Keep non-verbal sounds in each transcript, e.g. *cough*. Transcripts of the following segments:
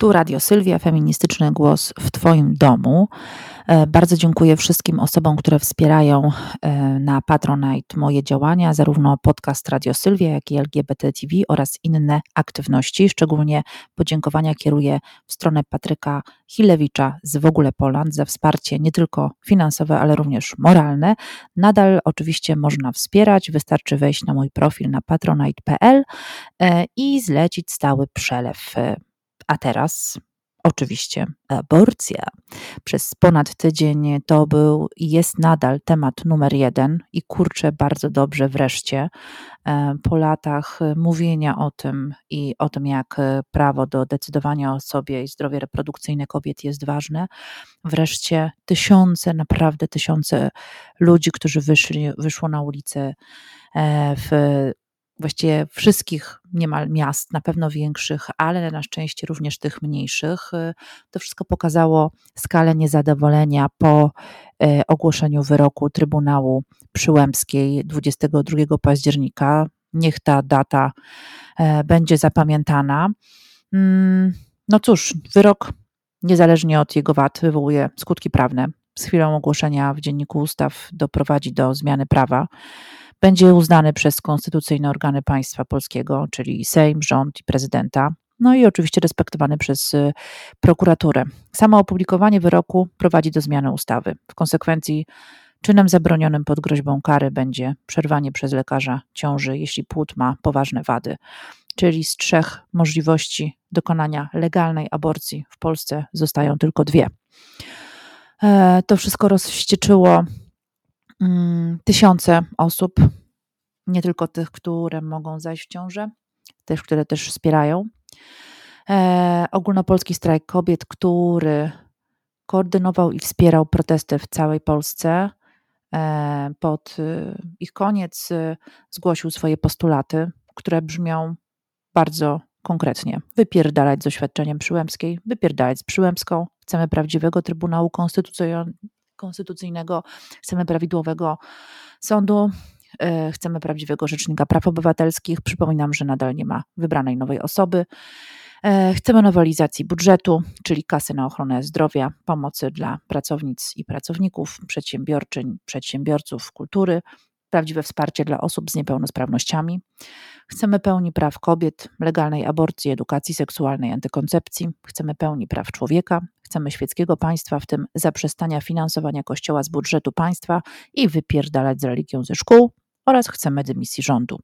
Tu Radio Sylwia, feministyczny głos w Twoim domu. E, bardzo dziękuję wszystkim osobom, które wspierają e, na Patronite moje działania, zarówno podcast Radio Sylwia, jak i LGBT TV oraz inne aktywności. Szczególnie podziękowania kieruję w stronę Patryka Hilewicza z W ogóle Poland za wsparcie nie tylko finansowe, ale również moralne. Nadal oczywiście można wspierać, wystarczy wejść na mój profil na patronite.pl e, i zlecić stały przelew a teraz oczywiście aborcja. Przez ponad tydzień to był i jest nadal temat numer jeden i kurczę bardzo dobrze wreszcie e, po latach mówienia o tym i o tym, jak prawo do decydowania o sobie i zdrowie reprodukcyjne kobiet jest ważne, wreszcie tysiące, naprawdę tysiące ludzi, którzy wyszli, wyszło na ulicę e, w właściwie wszystkich niemal miast, na pewno większych, ale na szczęście również tych mniejszych. Y, to wszystko pokazało skalę niezadowolenia po y, ogłoszeniu wyroku Trybunału Przyłębskiej 22 października. Niech ta data e, będzie zapamiętana. Mm, no cóż, wyrok, niezależnie od jego wad, wywołuje skutki prawne. Z chwilą ogłoszenia w Dzienniku Ustaw doprowadzi do zmiany prawa będzie uznany przez konstytucyjne organy państwa polskiego, czyli Sejm, rząd i prezydenta. No i oczywiście respektowany przez y, prokuraturę. Samo opublikowanie wyroku prowadzi do zmiany ustawy. W konsekwencji czynem zabronionym pod groźbą kary będzie przerwanie przez lekarza ciąży, jeśli płód ma poważne wady. Czyli z trzech możliwości dokonania legalnej aborcji w Polsce zostają tylko dwie. E, to wszystko rozwścieczyło tysiące osób, nie tylko tych, które mogą zajść w ciążę, też, które też wspierają. E, ogólnopolski strajk kobiet, który koordynował i wspierał protesty w całej Polsce. E, pod y, ich koniec y, zgłosił swoje postulaty, które brzmią bardzo konkretnie. Wypierdalać z oświadczeniem Przyłębskiej, wypierdalać z Przyłębską. Chcemy prawdziwego Trybunału Konstytucyjnego, chcemy prawidłowego sądu, e, chcemy prawdziwego rzecznika praw obywatelskich. Przypominam, że nadal nie ma wybranej nowej osoby. E, chcemy nowelizacji budżetu, czyli kasy na ochronę zdrowia, pomocy dla pracownic i pracowników, przedsiębiorczyń, przedsiębiorców kultury, prawdziwe wsparcie dla osób z niepełnosprawnościami. Chcemy pełni praw kobiet, legalnej aborcji, edukacji seksualnej, antykoncepcji. Chcemy pełni praw człowieka. Chcemy świeckiego państwa, w tym zaprzestania finansowania kościoła z budżetu państwa i wypierdalać z religią ze szkół oraz chcemy dymisji rządu.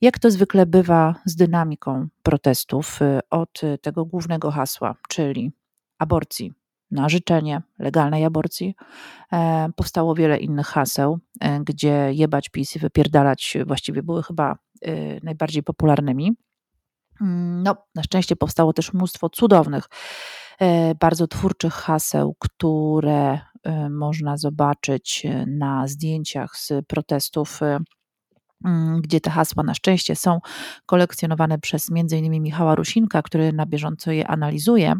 Jak to zwykle bywa z dynamiką protestów, y, od tego głównego hasła, czyli aborcji na życzenie legalnej aborcji. E, powstało wiele innych haseł, e, gdzie jebać PiS i wypierdalać właściwie były chyba e, najbardziej popularnymi. Mm, no, na szczęście powstało też mnóstwo cudownych, bardzo twórczych haseł, które można zobaczyć na zdjęciach z protestów mm, gdzie te hasła na szczęście są kolekcjonowane przez m.in. Michała Rusinka, który na bieżąco je analizuje.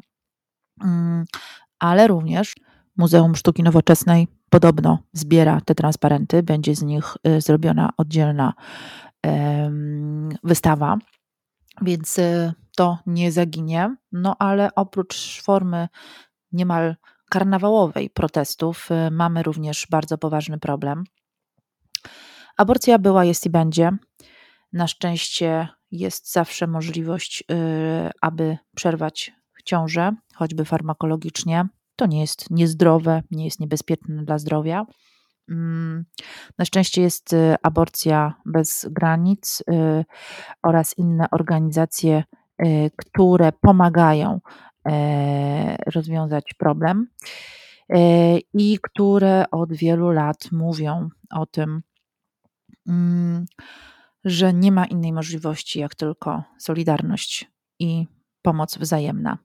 Ale również Muzeum Sztuki Nowoczesnej podobno zbiera te transparenty, będzie z nich y, zrobiona oddzielna wystawa, więc y, to nie zaginie. No ale oprócz formy niemal karnawałowej protestów, y, mamy również bardzo poważny problem. Aborcja była, jest i będzie. Na szczęście jest zawsze możliwość, aby przerwać ciążę, choćby farmakologicznie. To nie jest niezdrowe, nie jest niebezpieczne dla zdrowia. Mm, na szczęście jest y, aborcja bez granic y, oraz inne organizacje, y, które pomagają e, rozwiązać problem e, i które od wielu lat mówią o tym, mm, że nie ma innej możliwości jak tylko solidarność i pomoc wzajemna.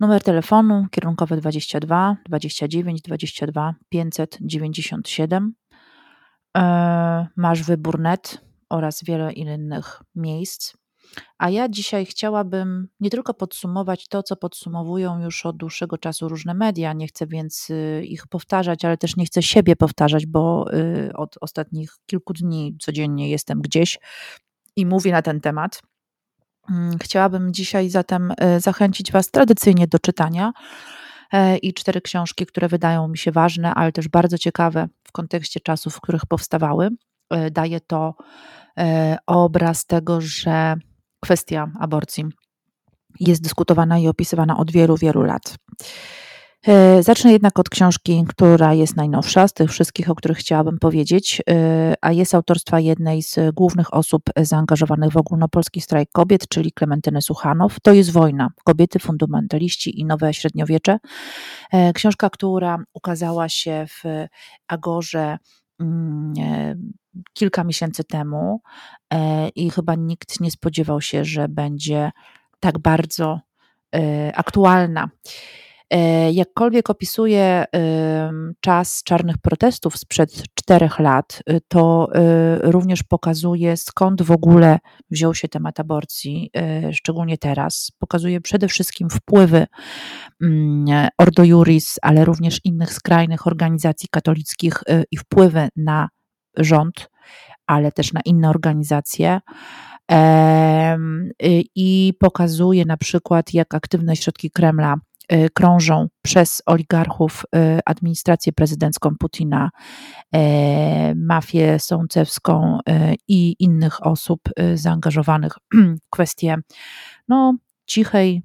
Numer telefonu kierunkowy 22 29 22 597. Masz wybór net oraz wiele innych miejsc. A ja dzisiaj chciałabym nie tylko podsumować to, co podsumowują już od dłuższego czasu różne media, nie chcę więc y, ich powtarzać, ale też nie chcę siebie powtarzać, bo y, od ostatnich kilku dni codziennie jestem gdzieś i mówię na ten temat chciałabym dzisiaj zatem zachęcić Was tradycyjnie do czytania i cztery książki, które wydają mi się ważne, ale też bardzo ciekawe w kontekście czasów, w których powstawały. Daje to obraz tego, że kwestia aborcji jest dyskutowana i opisywana od wielu, wielu lat. E, zacznę jednak od książki, która jest najnowsza z tych wszystkich, o których chciałabym powiedzieć, e, a jest autorstwa jednej z głównych osób zaangażowanych w ogólnopolski strajk kobiet, czyli Klementyny Suchanow. To jest wojna. Kobiety, fundamentaliści i nowe średniowiecze. E, książka, która ukazała się w Agorze mm, kilka miesięcy temu i chyba nikt nie spodziewał się, że będzie tak bardzo aktualna. E, jakkolwiek opisuje czas czarnych protestów sprzed czterech lat, y, to y, również pokazuje skąd w ogóle wziął się temat aborcji, szczególnie teraz. Pokazuje przede wszystkim wpływy mm, Ordo Juris, ale również innych skrajnych organizacji katolickich i wpływy na rząd, ale też na inne organizacje i pokazuje na przykład, jak aktywne środki Kremla krążą przez oligarchów y, administrację prezydencką Putina, y, mafię sącewską i innych osób zaangażowanych *clears throat* w kwestie no, cichej,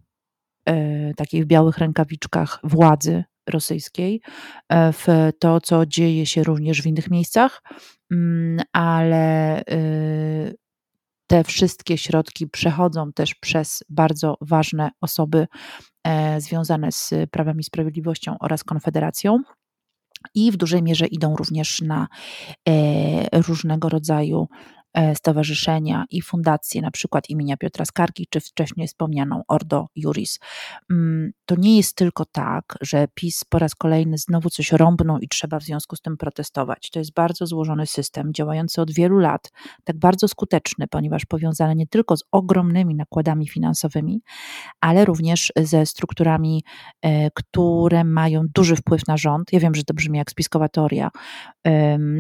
takiej w białych rękawiczkach władzy rosyjskiej, w to, co dzieje się również w innych miejscach, mm, ale te wszystkie środki przechodzą też przez bardzo ważne osoby związane z Prawem i Sprawiedliwością oraz Konfederacją. I w dużej mierze idą również na e, różnego rodzaju E, stowarzyszenia i fundacje, na przykład imienia Piotra Skargi, czy wcześniej wspomnianą Ordo Juris. Mm, to nie jest tylko tak, że PiS po raz kolejny znowu coś rąbnął i trzeba w związku z tym protestować. To jest bardzo złożony system, działający od wielu lat, tak bardzo skuteczny, ponieważ powiązany nie tylko z ogromnymi nakładami finansowymi, ale również ze strukturami, e, które mają duży wpływ na rząd. Ja wiem, że to brzmi jak spiskowa teoria,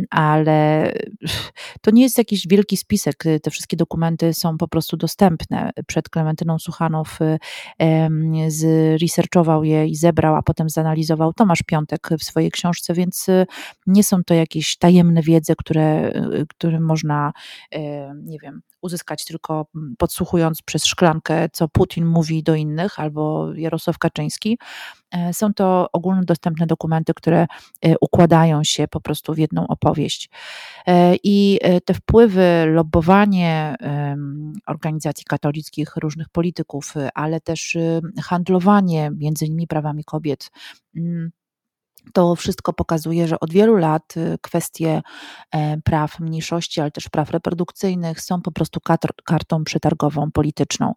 ale to nie jest jakiś wielki wielki spisek, y, te wszystkie dokumenty są po prostu dostępne. Przed Klementyną Suchanow y, zresearchował je i zebrał, a potem zanalizował Tomasz Piątek w swojej książce, więc y, nie są to jakieś tajemne wiedze, które, które można, nie wiem, uzyskać tylko mm, podsłuchując przez szklankę, co Putin mówi do innych albo Jarosław Kaczyński. E, są to ogólnodostępne dokumenty, które e, układają się po prostu w jedną opowieść. E, I te wpływy, lobbowanie organizacji katolickich, różnych polityków, ale też handlowanie między innymi prawami kobiet, mm, to wszystko pokazuje, że od wielu lat y, kwestie e, praw mniejszości, ale też praw reprodukcyjnych są po prostu kartą przetargową polityczną.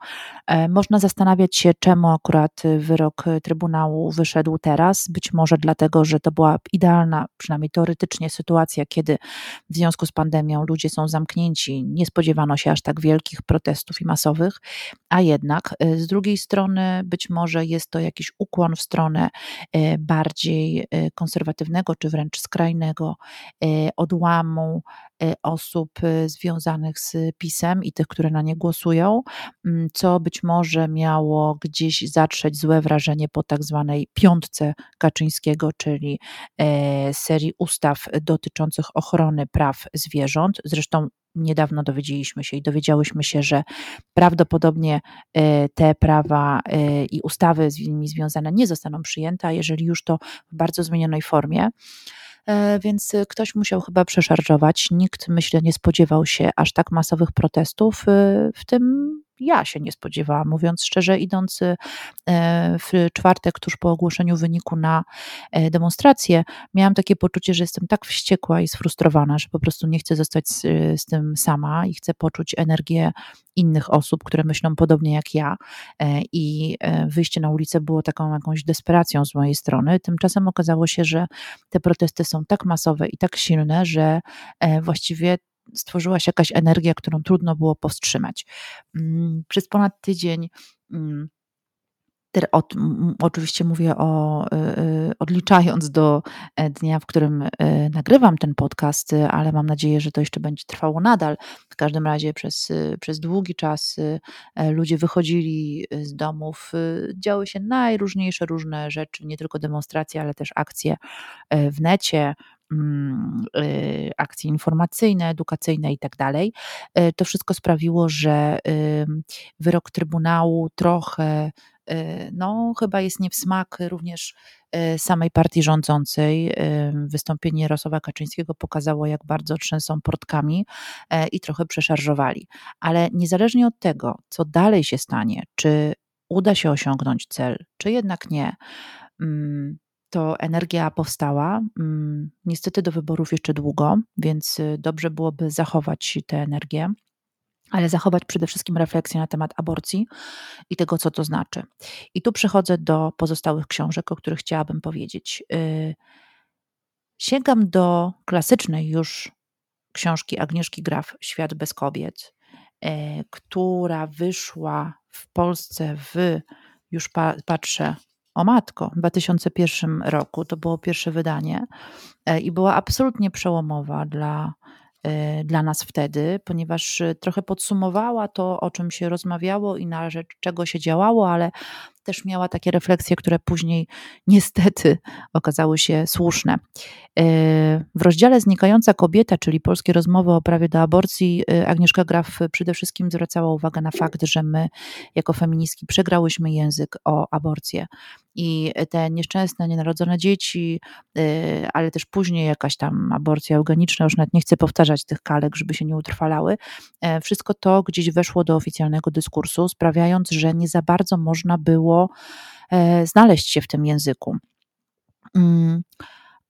E, można zastanawiać się, czemu akurat wyrok Trybunału wyszedł teraz. Być może dlatego, że to była idealna, przynajmniej teoretycznie, sytuacja, kiedy w związku z pandemią ludzie są zamknięci. Nie spodziewano się aż tak wielkich protestów i masowych, a jednak y, z drugiej strony być może jest to jakiś ukłon w stronę y, bardziej konserwatywnego czy wręcz skrajnego e, odłamu e, osób związanych z PiSem i tych, które na nie głosują, mm, co być może miało gdzieś zatrzeć złe wrażenie po tak zwanej piątce Kaczyńskiego, czyli serii ustaw dotyczących ochrony praw zwierząt. Zresztą niedawno dowiedzieliśmy się i dowiedziałyśmy się, że prawdopodobnie e, te prawa e, i ustawy z nimi związane nie zostaną przyjęte, a jeżeli już to w bardzo zmienionej formie. E, więc ktoś musiał chyba przeszarżować. Nikt, myślę, nie spodziewał się aż tak masowych protestów, w tym ja się nie spodziewałam, mówiąc szczerze, idąc e, w czwartek, tuż po ogłoszeniu wyniku na e, demonstrację, miałam takie poczucie, że jestem tak wściekła i sfrustrowana, że po prostu nie chcę zostać z, z tym sama i chcę poczuć energię innych osób, które myślą podobnie jak ja e, i wyjście na ulicę było taką jakąś desperacją z mojej strony. Tymczasem okazało się, że te protesty są tak masowe i tak silne, że właściwie stworzyła się jakaś energia, którą trudno było powstrzymać. Mm, przez ponad tydzień mm, od, oczywiście mówię o, y, odliczając do e, dnia, w którym e, nagrywam ten podcast, ale mam nadzieję, że to jeszcze będzie trwało nadal. W każdym razie przez, przez długi czas e, ludzie wychodzili z domów, działy się najróżniejsze różne rzeczy, nie tylko demonstracje, ale też akcje w necie, akcje informacyjne, edukacyjne i tak dalej. To wszystko sprawiło, że wyrok Trybunału trochę Y, no, chyba jest nie w smak również y, samej partii rządzącej. Y, wystąpienie Jarosława Kaczyńskiego pokazało, jak bardzo trzęsą portkami e, i trochę przeszarżowali. Ale niezależnie od tego, co dalej się stanie, czy uda się osiągnąć cel, czy jednak nie, mm, to energia powstała. Mm, niestety do wyborów jeszcze długo, więc dobrze byłoby zachować tę energię ale zachować przede wszystkim refleksję na temat aborcji i tego, co to znaczy. I tu przechodzę do pozostałych książek, o których chciałabym powiedzieć. Y, sięgam do klasycznej już książki Agnieszki Graf Świat bez kobiet, y, która wyszła w Polsce w, już patrzę, o matko, w 2001 roku. To było pierwsze wydanie y, i była absolutnie przełomowa dla Y, dla nas wtedy, ponieważ y, trochę podsumowała to, o czym się rozmawiało i na rzecz czego się działało, ale też miała takie refleksje, które później niestety okazały się słuszne. E, w rozdziale Znikająca kobieta, czyli polskie rozmowy o prawie do aborcji, e, Agnieszka Graf przede wszystkim zwracała uwagę na fakt, że my jako feministki przegrałyśmy język o aborcję i te nieszczęsne, nienarodzone dzieci, e, ale też później jakaś tam aborcja eugeniczna, już nawet nie chcę powtarzać tych kalek, żeby się nie utrwalały, wszystko to gdzieś weszło do oficjalnego dyskursu, sprawiając, że nie za bardzo można było e, znaleźć się w tym języku. Mm,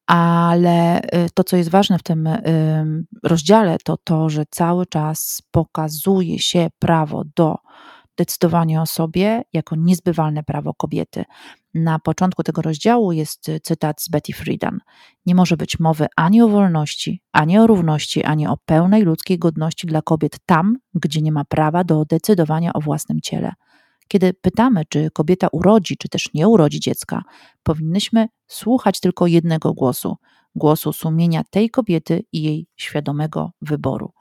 ale y, to, co jest ważne w tym rozdziale, to to, że cały czas pokazuje się prawo do decydowania o sobie jako niezbywalne prawo kobiety. Na początku tego rozdziału jest cytat z Betty Friedan. Nie może być mowy ani o wolności, ani o równości, ani o pełnej ludzkiej godności dla kobiet tam, gdzie nie ma prawa do decydowania o własnym ciele. Kiedy pytamy, czy kobieta urodzi, czy też nie urodzi dziecka, powinnyśmy słuchać tylko jednego głosu głosu sumienia tej kobiety i jej świadomego wyboru.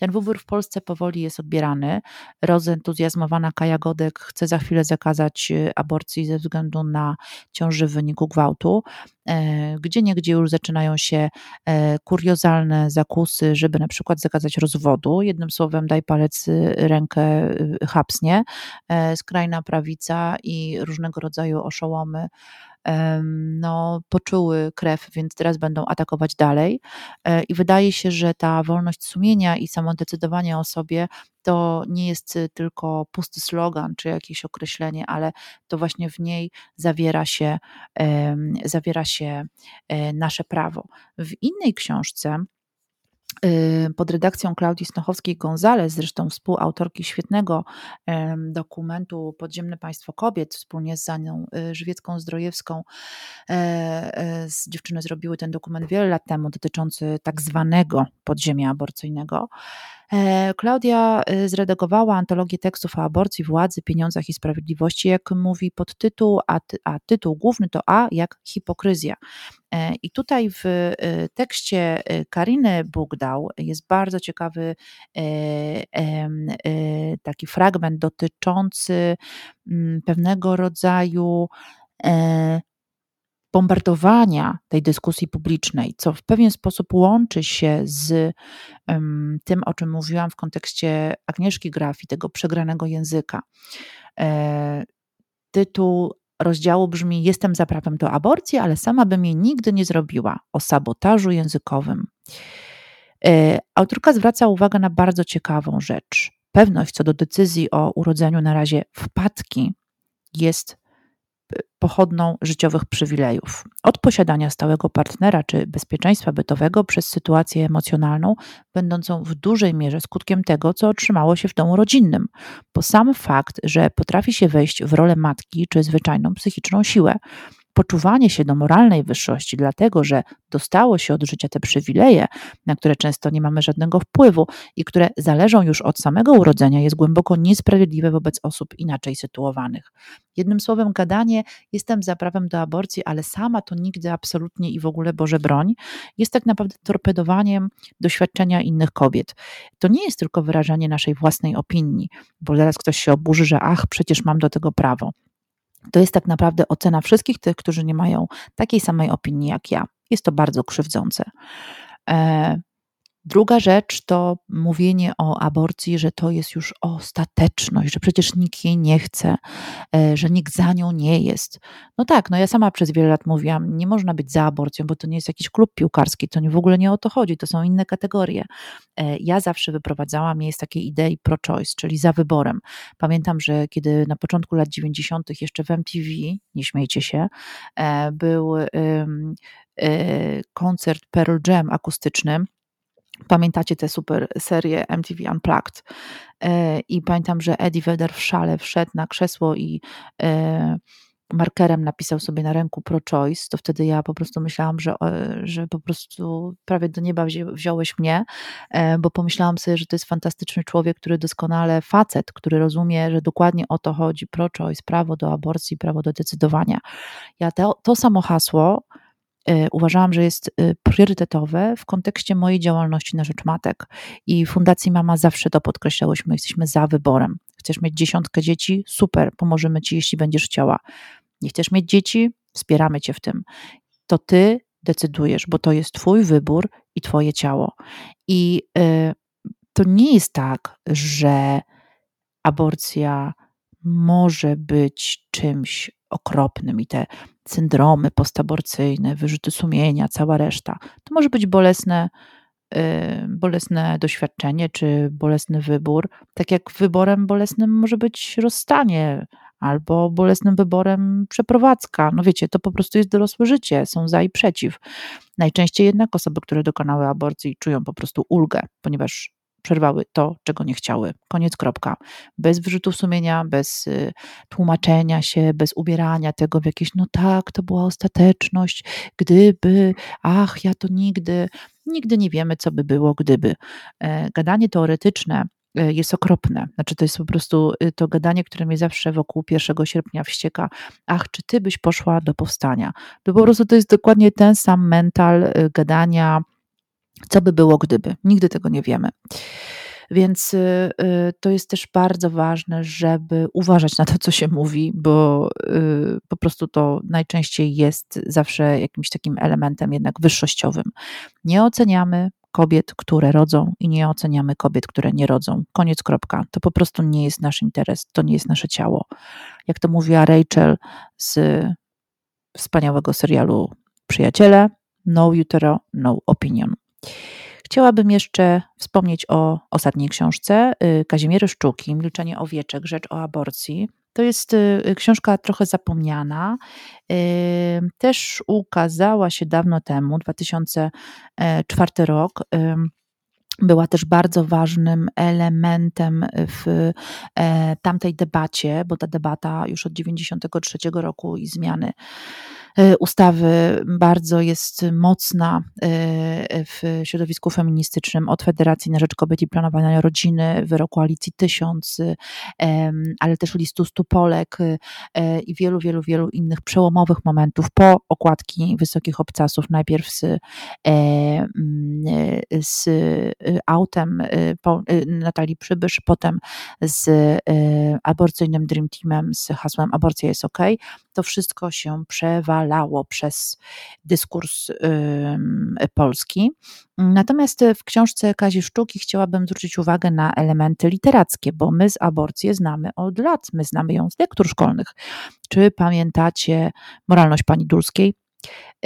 Ten wybór w Polsce powoli jest odbierany. Rozentuzjazmowana Kaja Godek chce za chwilę zakazać y, aborcji ze względu na ciąży w wyniku gwałtu. E, gdzie niegdzie już zaczynają się e, kuriozalne zakusy, żeby na przykład zakazać rozwodu. Jednym słowem, daj palec, y, rękę y, hapsnie. E, skrajna prawica i różnego rodzaju oszołomy no, poczuły krew, więc teraz będą atakować dalej. E, I wydaje się, że ta wolność sumienia i samodecydowanie o sobie to nie jest tylko pusty slogan czy jakieś określenie, ale to właśnie w niej zawiera się, zawiera się e, nasze prawo. W innej książce, Y, pod redakcją Klaudii Snochowskiej-Gonzalez, zresztą współautorki świetnego dokumentu Podziemne Państwo Kobiet, wspólnie z Zanią y, Żywiecką-Zdrojewską. E, e, dziewczyny zrobiły ten dokument wiele lat temu dotyczący tak zwanego podziemia aborcyjnego. E, Klaudia e, zredagowała antologię tekstów o aborcji, władzy, pieniądzach i sprawiedliwości, jak mówi podtytuł, a, ty, a tytuł główny to A jak hipokryzja. E, I tutaj w tekście Kariny Bugdał jest bardzo ciekawy taki fragment dotyczący mm, pewnego rodzaju bombardowania tej dyskusji publicznej, co w pewien sposób łączy się z um, tym, o czym mówiłam w kontekście Agnieszki Graf i tego przegranego języka. E, tytuł rozdziału brzmi: Jestem za prawem do aborcji, ale sama bym jej nigdy nie zrobiła o sabotażu językowym. E, autorka zwraca uwagę na bardzo ciekawą rzecz. Pewność co do decyzji o urodzeniu na razie wpadki jest pochodną życiowych przywilejów. Od posiadania stałego partnera czy bezpieczeństwa bytowego przez sytuację emocjonalną, będącą w dużej mierze skutkiem tego, co otrzymało się w domu rodzinnym. Bo sam fakt, że potrafi się wejść w rolę matki czy zwyczajną psychiczną siłę, poczuwanie się do moralnej wyższości, dlatego że dostało się od życia te przywileje, na które często nie mamy żadnego wpływu i które zależą już od samego urodzenia, jest głęboko niesprawiedliwe wobec osób inaczej sytuowanych. Jednym słowem, gadanie, jestem za prawem do aborcji, ale sama to nigdy absolutnie i w ogóle Boże broń, jest tak naprawdę torpedowaniem doświadczenia innych kobiet. To nie jest tylko wyrażanie naszej własnej opinii, bo zaraz ktoś się oburzy, że ach, przecież mam do tego prawo. To jest tak naprawdę ocena wszystkich tych, którzy nie mają takiej samej opinii jak ja. Jest to bardzo krzywdzące. Druga rzecz to mówienie o aborcji, że to jest już ostateczność, że przecież nikt jej nie chce, e, że nikt za nią nie jest. No tak, no ja sama przez wiele lat mówiłam, nie można być za aborcją, bo to nie jest jakiś klub piłkarski, to w ogóle nie o to chodzi, to są inne kategorie. E, ja zawsze wyprowadzałam je z takiej idei pro-choice, czyli za wyborem. Pamiętam, że kiedy na początku lat 90. jeszcze w MTV, nie śmiejcie się, e, był koncert Pearl Jam akustyczny, Pamiętacie tę super serię MTV Unplugged? E, I pamiętam, że Eddie Vedder w szale wszedł na krzesło i e, markerem napisał sobie na ręku pro-choice, to wtedy ja po prostu myślałam, że, że po prostu prawie do nieba wziąłeś mnie, e, bo pomyślałam sobie, że to jest fantastyczny człowiek, który doskonale, facet, który rozumie, że dokładnie o to chodzi, pro-choice, prawo do aborcji, prawo do decydowania. Ja to, to samo hasło E, uważałam, że jest e, priorytetowe w kontekście mojej działalności na rzecz matek. I Fundacji Mama zawsze to podkreślałyśmy, jesteśmy za wyborem. Chcesz mieć dziesiątkę dzieci? Super, pomożemy ci, jeśli będziesz chciała. Nie chcesz mieć dzieci? Wspieramy cię w tym. To ty decydujesz, bo to jest twój wybór i twoje ciało. I y, to nie jest tak, że aborcja może być czymś okropnym i te syndromy postaborcyjne, wyrzuty sumienia, cała reszta. To może być bolesne, yy, bolesne doświadczenie czy bolesny wybór. Tak jak wyborem bolesnym może być rozstanie albo bolesnym wyborem przeprowadzka. No wiecie, to po prostu jest dorosłe życie, są za i przeciw. Najczęściej jednak osoby, które dokonały aborcji, czują po prostu ulgę, ponieważ przerwały to, czego nie chciały. Koniec, kropka. Bez wyrzutów sumienia, bez y, tłumaczenia się, bez ubierania tego w jakieś, no tak, to była ostateczność, gdyby, ach, ja to nigdy, nigdy nie wiemy, co by było, gdyby. E, gadanie teoretyczne e, jest okropne. Znaczy, to jest po prostu y, to gadanie, które mnie zawsze wokół 1 sierpnia wścieka. Ach, czy ty byś poszła do powstania? To po prostu to jest dokładnie ten sam mental y, gadania, co by było, gdyby? Nigdy tego nie wiemy. Więc y, y, to jest też bardzo ważne, żeby uważać na to, co się mówi, bo y, po prostu to najczęściej jest zawsze jakimś takim elementem jednak wyższościowym. Nie oceniamy kobiet, które rodzą i nie oceniamy kobiet, które nie rodzą. Koniec, kropka. To po prostu nie jest nasz interes, to nie jest nasze ciało. Jak to mówiła Rachel z wspaniałego serialu Przyjaciele, no utero, no opinion. Chciałabym jeszcze wspomnieć o ostatniej książce y, Kazimiery Szczuki, Milczenie owieczek, Rzecz o aborcji. To jest y, książka trochę zapomniana. Y, też ukazała się dawno temu, 2004 rok była też bardzo ważnym elementem w e, tamtej debacie, bo ta debata już od 1993 roku i zmiany ustawy bardzo jest mocna e, w środowisku feministycznym od Federacji na Rzecz Kobiet i Planowania Rodziny, wyroku Alicji Tysiąc, ale też listu stu Polek e, i wielu, wielu, wielu innych przełomowych momentów po okładki Wysokich Obcasów, najpierw z, z autem Natalii Przybysz, potem z aborcyjnym Dream Teamem z hasłem aborcja jest ok. To wszystko się przewala przelało przez dyskurs polski. Natomiast w książce Kazi Sztuki chciałabym zwrócić uwagę na elementy literackie, bo my z aborcję znamy od lat, my znamy ją z lektur szkolnych. Czy pamiętacie moralność pani Dulskiej?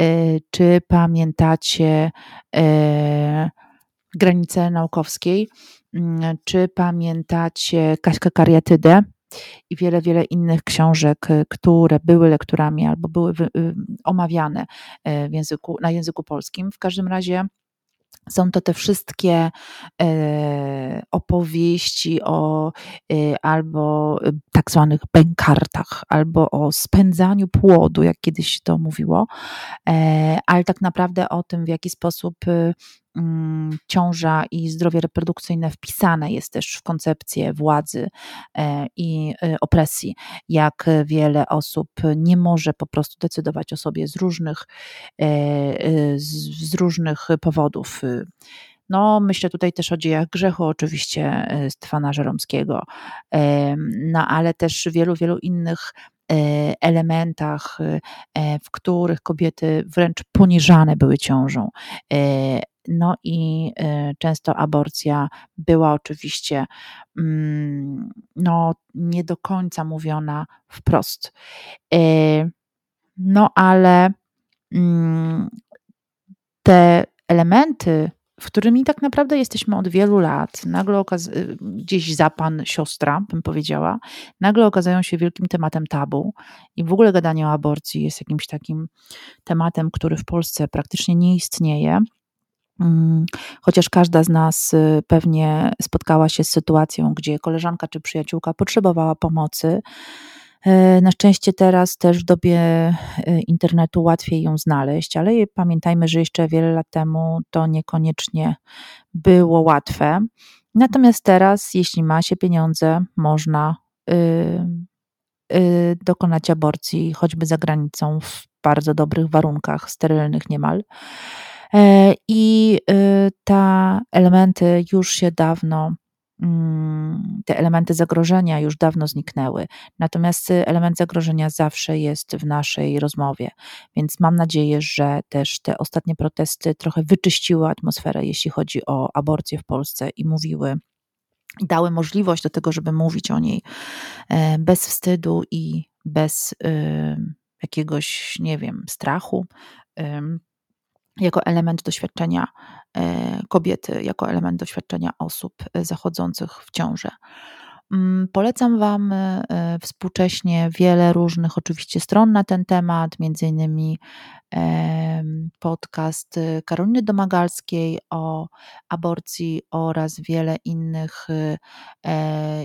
E, czy pamiętacie e, granice naukowskiej? Mm, czy pamiętacie Kaśkę Kariatydę? I wiele, wiele innych książek, y, które były lekturami albo były y, omawiane y, języku, na języku polskim. W każdym razie są to te wszystkie e, opowieści o albo tak zwanych bękartach, albo o spędzaniu płodu, jak kiedyś to mówiło, e, ale tak naprawdę o tym, w jaki sposób ciąża i zdrowie reprodukcyjne wpisane jest też w koncepcję władzy e, i e, opresji, jak wiele osób nie może po prostu decydować o sobie z różnych, e, z różnych powodów. No, myślę tutaj też o dziejach grzechu, oczywiście Stefana Żeromskiego, no ale też wielu, wielu innych elementach, w których kobiety wręcz poniżane były ciążą. No i y, często aborcja była oczywiście mm, no, nie do końca mówiona wprost. Y, no ale mm, te elementy, w którymi tak naprawdę jesteśmy od wielu lat, nagle okaz- y, gdzieś za pan siostra, bym powiedziała, nagle okazują się wielkim tematem tabu i w ogóle gadanie o aborcji jest jakimś takim tematem, który w Polsce praktycznie nie istnieje. Mm, chociaż każda z nas y, pewnie spotkała się z sytuacją, gdzie koleżanka czy przyjaciółka potrzebowała pomocy. E, na szczęście teraz też w dobie y, internetu łatwiej ją znaleźć, ale pamiętajmy, że jeszcze wiele lat temu to niekoniecznie było łatwe. Natomiast teraz, jeśli ma się pieniądze, można y, y, dokonać aborcji, choćby za granicą, w bardzo dobrych warunkach, sterylnych niemal. E, I y, te elementy już się dawno, mm, te elementy zagrożenia już dawno zniknęły. Natomiast element zagrożenia zawsze jest w naszej rozmowie, więc mam nadzieję, że też te ostatnie protesty trochę wyczyściły atmosferę, jeśli chodzi o aborcję w Polsce i mówiły, dały możliwość do tego, żeby mówić o niej e, bez wstydu i bez y, jakiegoś, nie wiem, strachu jako element doświadczenia e, kobiety, jako element doświadczenia osób e, zachodzących w ciążę. Mm, polecam Wam e, współcześnie wiele różnych oczywiście stron na ten temat, między innymi podcast Karoliny Domagalskiej o aborcji oraz wiele innych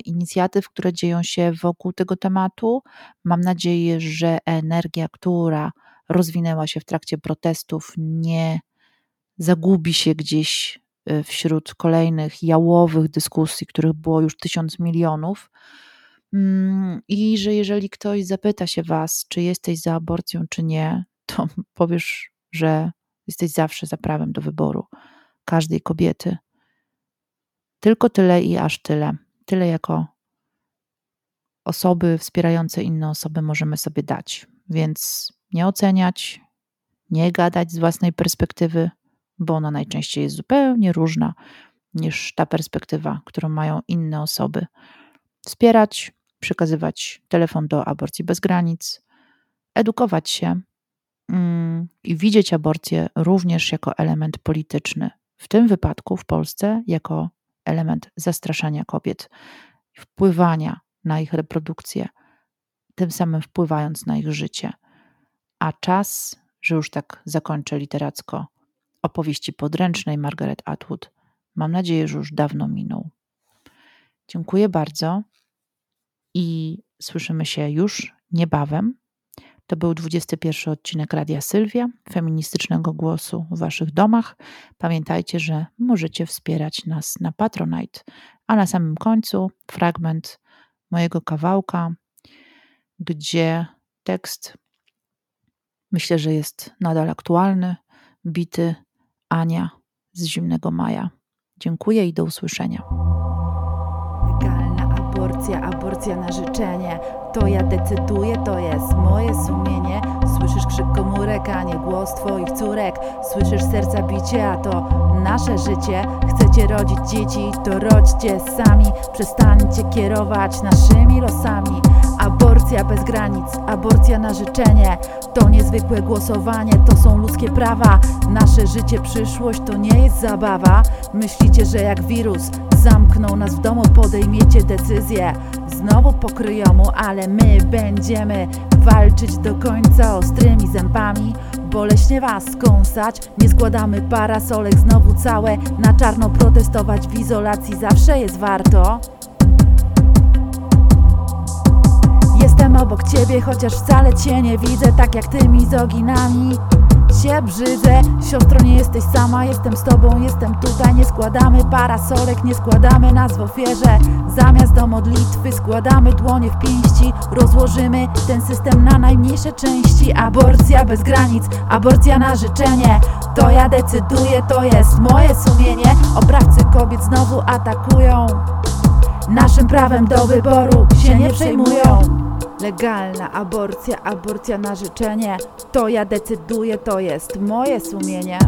inicjatyw, które dzieją się wokół tego tematu. Mam nadzieję, że energia, która rozwinęła się w trakcie protestów, nie zagubi się gdzieś e, wśród kolejnych jałowych dyskusji, których było już tysiąc milionów. Mm, I że jeżeli ktoś zapyta się Was, czy jesteś za aborcją, czy nie, to *laughs* powiesz, że jesteś zawsze za prawem do wyboru każdej kobiety. Tylko tyle i aż tyle. Tyle jako osoby wspierające inne osoby możemy sobie dać. Więc nie oceniać, nie gadać z własnej perspektywy, bo ona najczęściej jest zupełnie różna niż ta perspektywa, którą mają inne osoby. Wspierać, przekazywać telefon do aborcji bez granic, edukować się mm, i widzieć aborcję również jako element polityczny. W tym wypadku w Polsce jako element zastraszania kobiet, wpływania na ich reprodukcję, tym samym wpływając na ich życie a czas, że już tak zakończę literacko, opowieści podręcznej Margaret Atwood, mam nadzieję, że już dawno minął. Dziękuję bardzo i słyszymy się już niebawem. To był 21 odcinek Radia Sylwia, feministycznego głosu w Waszych domach. Pamiętajcie, że możecie wspierać nas na Patronite, a na samym końcu fragment mojego kawałka, gdzie tekst Myślę, że jest nadal aktualny. Bity Ania z Zimnego Maja. Dziękuję i do usłyszenia. Legalna aborcja, aborcja na życzenie. To ja decyduję, to jest moje sumienie. Słyszysz krzyk komórek, a nie głos twoich córek. Słyszysz serca bicie, a to nasze życie. Chcecie rodzić dzieci, to rodźcie sami. Przestańcie kierować naszymi losami. Aborcja bez granic, aborcja na życzenie. To niezwykłe głosowanie, to są ludzkie prawa. Nasze życie, przyszłość to nie jest zabawa. Myślicie, że jak wirus zamknął nas w domu Podejmiecie decyzję. Znowu pokryjomu Ale my będziemy walczyć do końca ostrymi zębami. Boleśnie was skąsać Nie składamy parasolek znowu całe Na czarno protestować. W izolacji zawsze jest warto obok ciebie, chociaż wcale cię nie widzę Tak jak ty mizoginami się brzydzę. Siostro, nie jesteś sama, jestem z tobą, jestem tutaj. Nie składamy parasolek, nie składamy nas w ofierze. Zamiast do modlitwy składamy dłonie w pięści. Rozłożymy ten system na najmniejsze części. Aborcja bez granic, aborcja na życzenie. To ja decyduję, to jest moje sumienie. Oprawcy kobiet znowu atakują. Naszym prawem do wyboru się nie przejmują Legalna aborcja, aborcja na życzenie. To ja decyduję, to jest moje sumienie